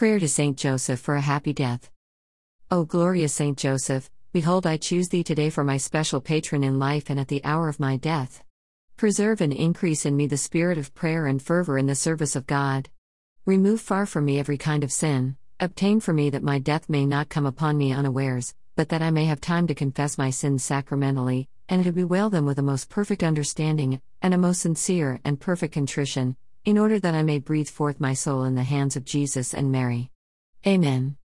Prayer to Saint Joseph for a happy death. O glorious Saint Joseph, behold, I choose thee today for my special patron in life and at the hour of my death. Preserve and increase in me the spirit of prayer and fervor in the service of God. Remove far from me every kind of sin, obtain for me that my death may not come upon me unawares, but that I may have time to confess my sins sacramentally, and to bewail them with a most perfect understanding, and a most sincere and perfect contrition, in order that I may breathe forth my soul in the hands of Jesus and Mary. Amen.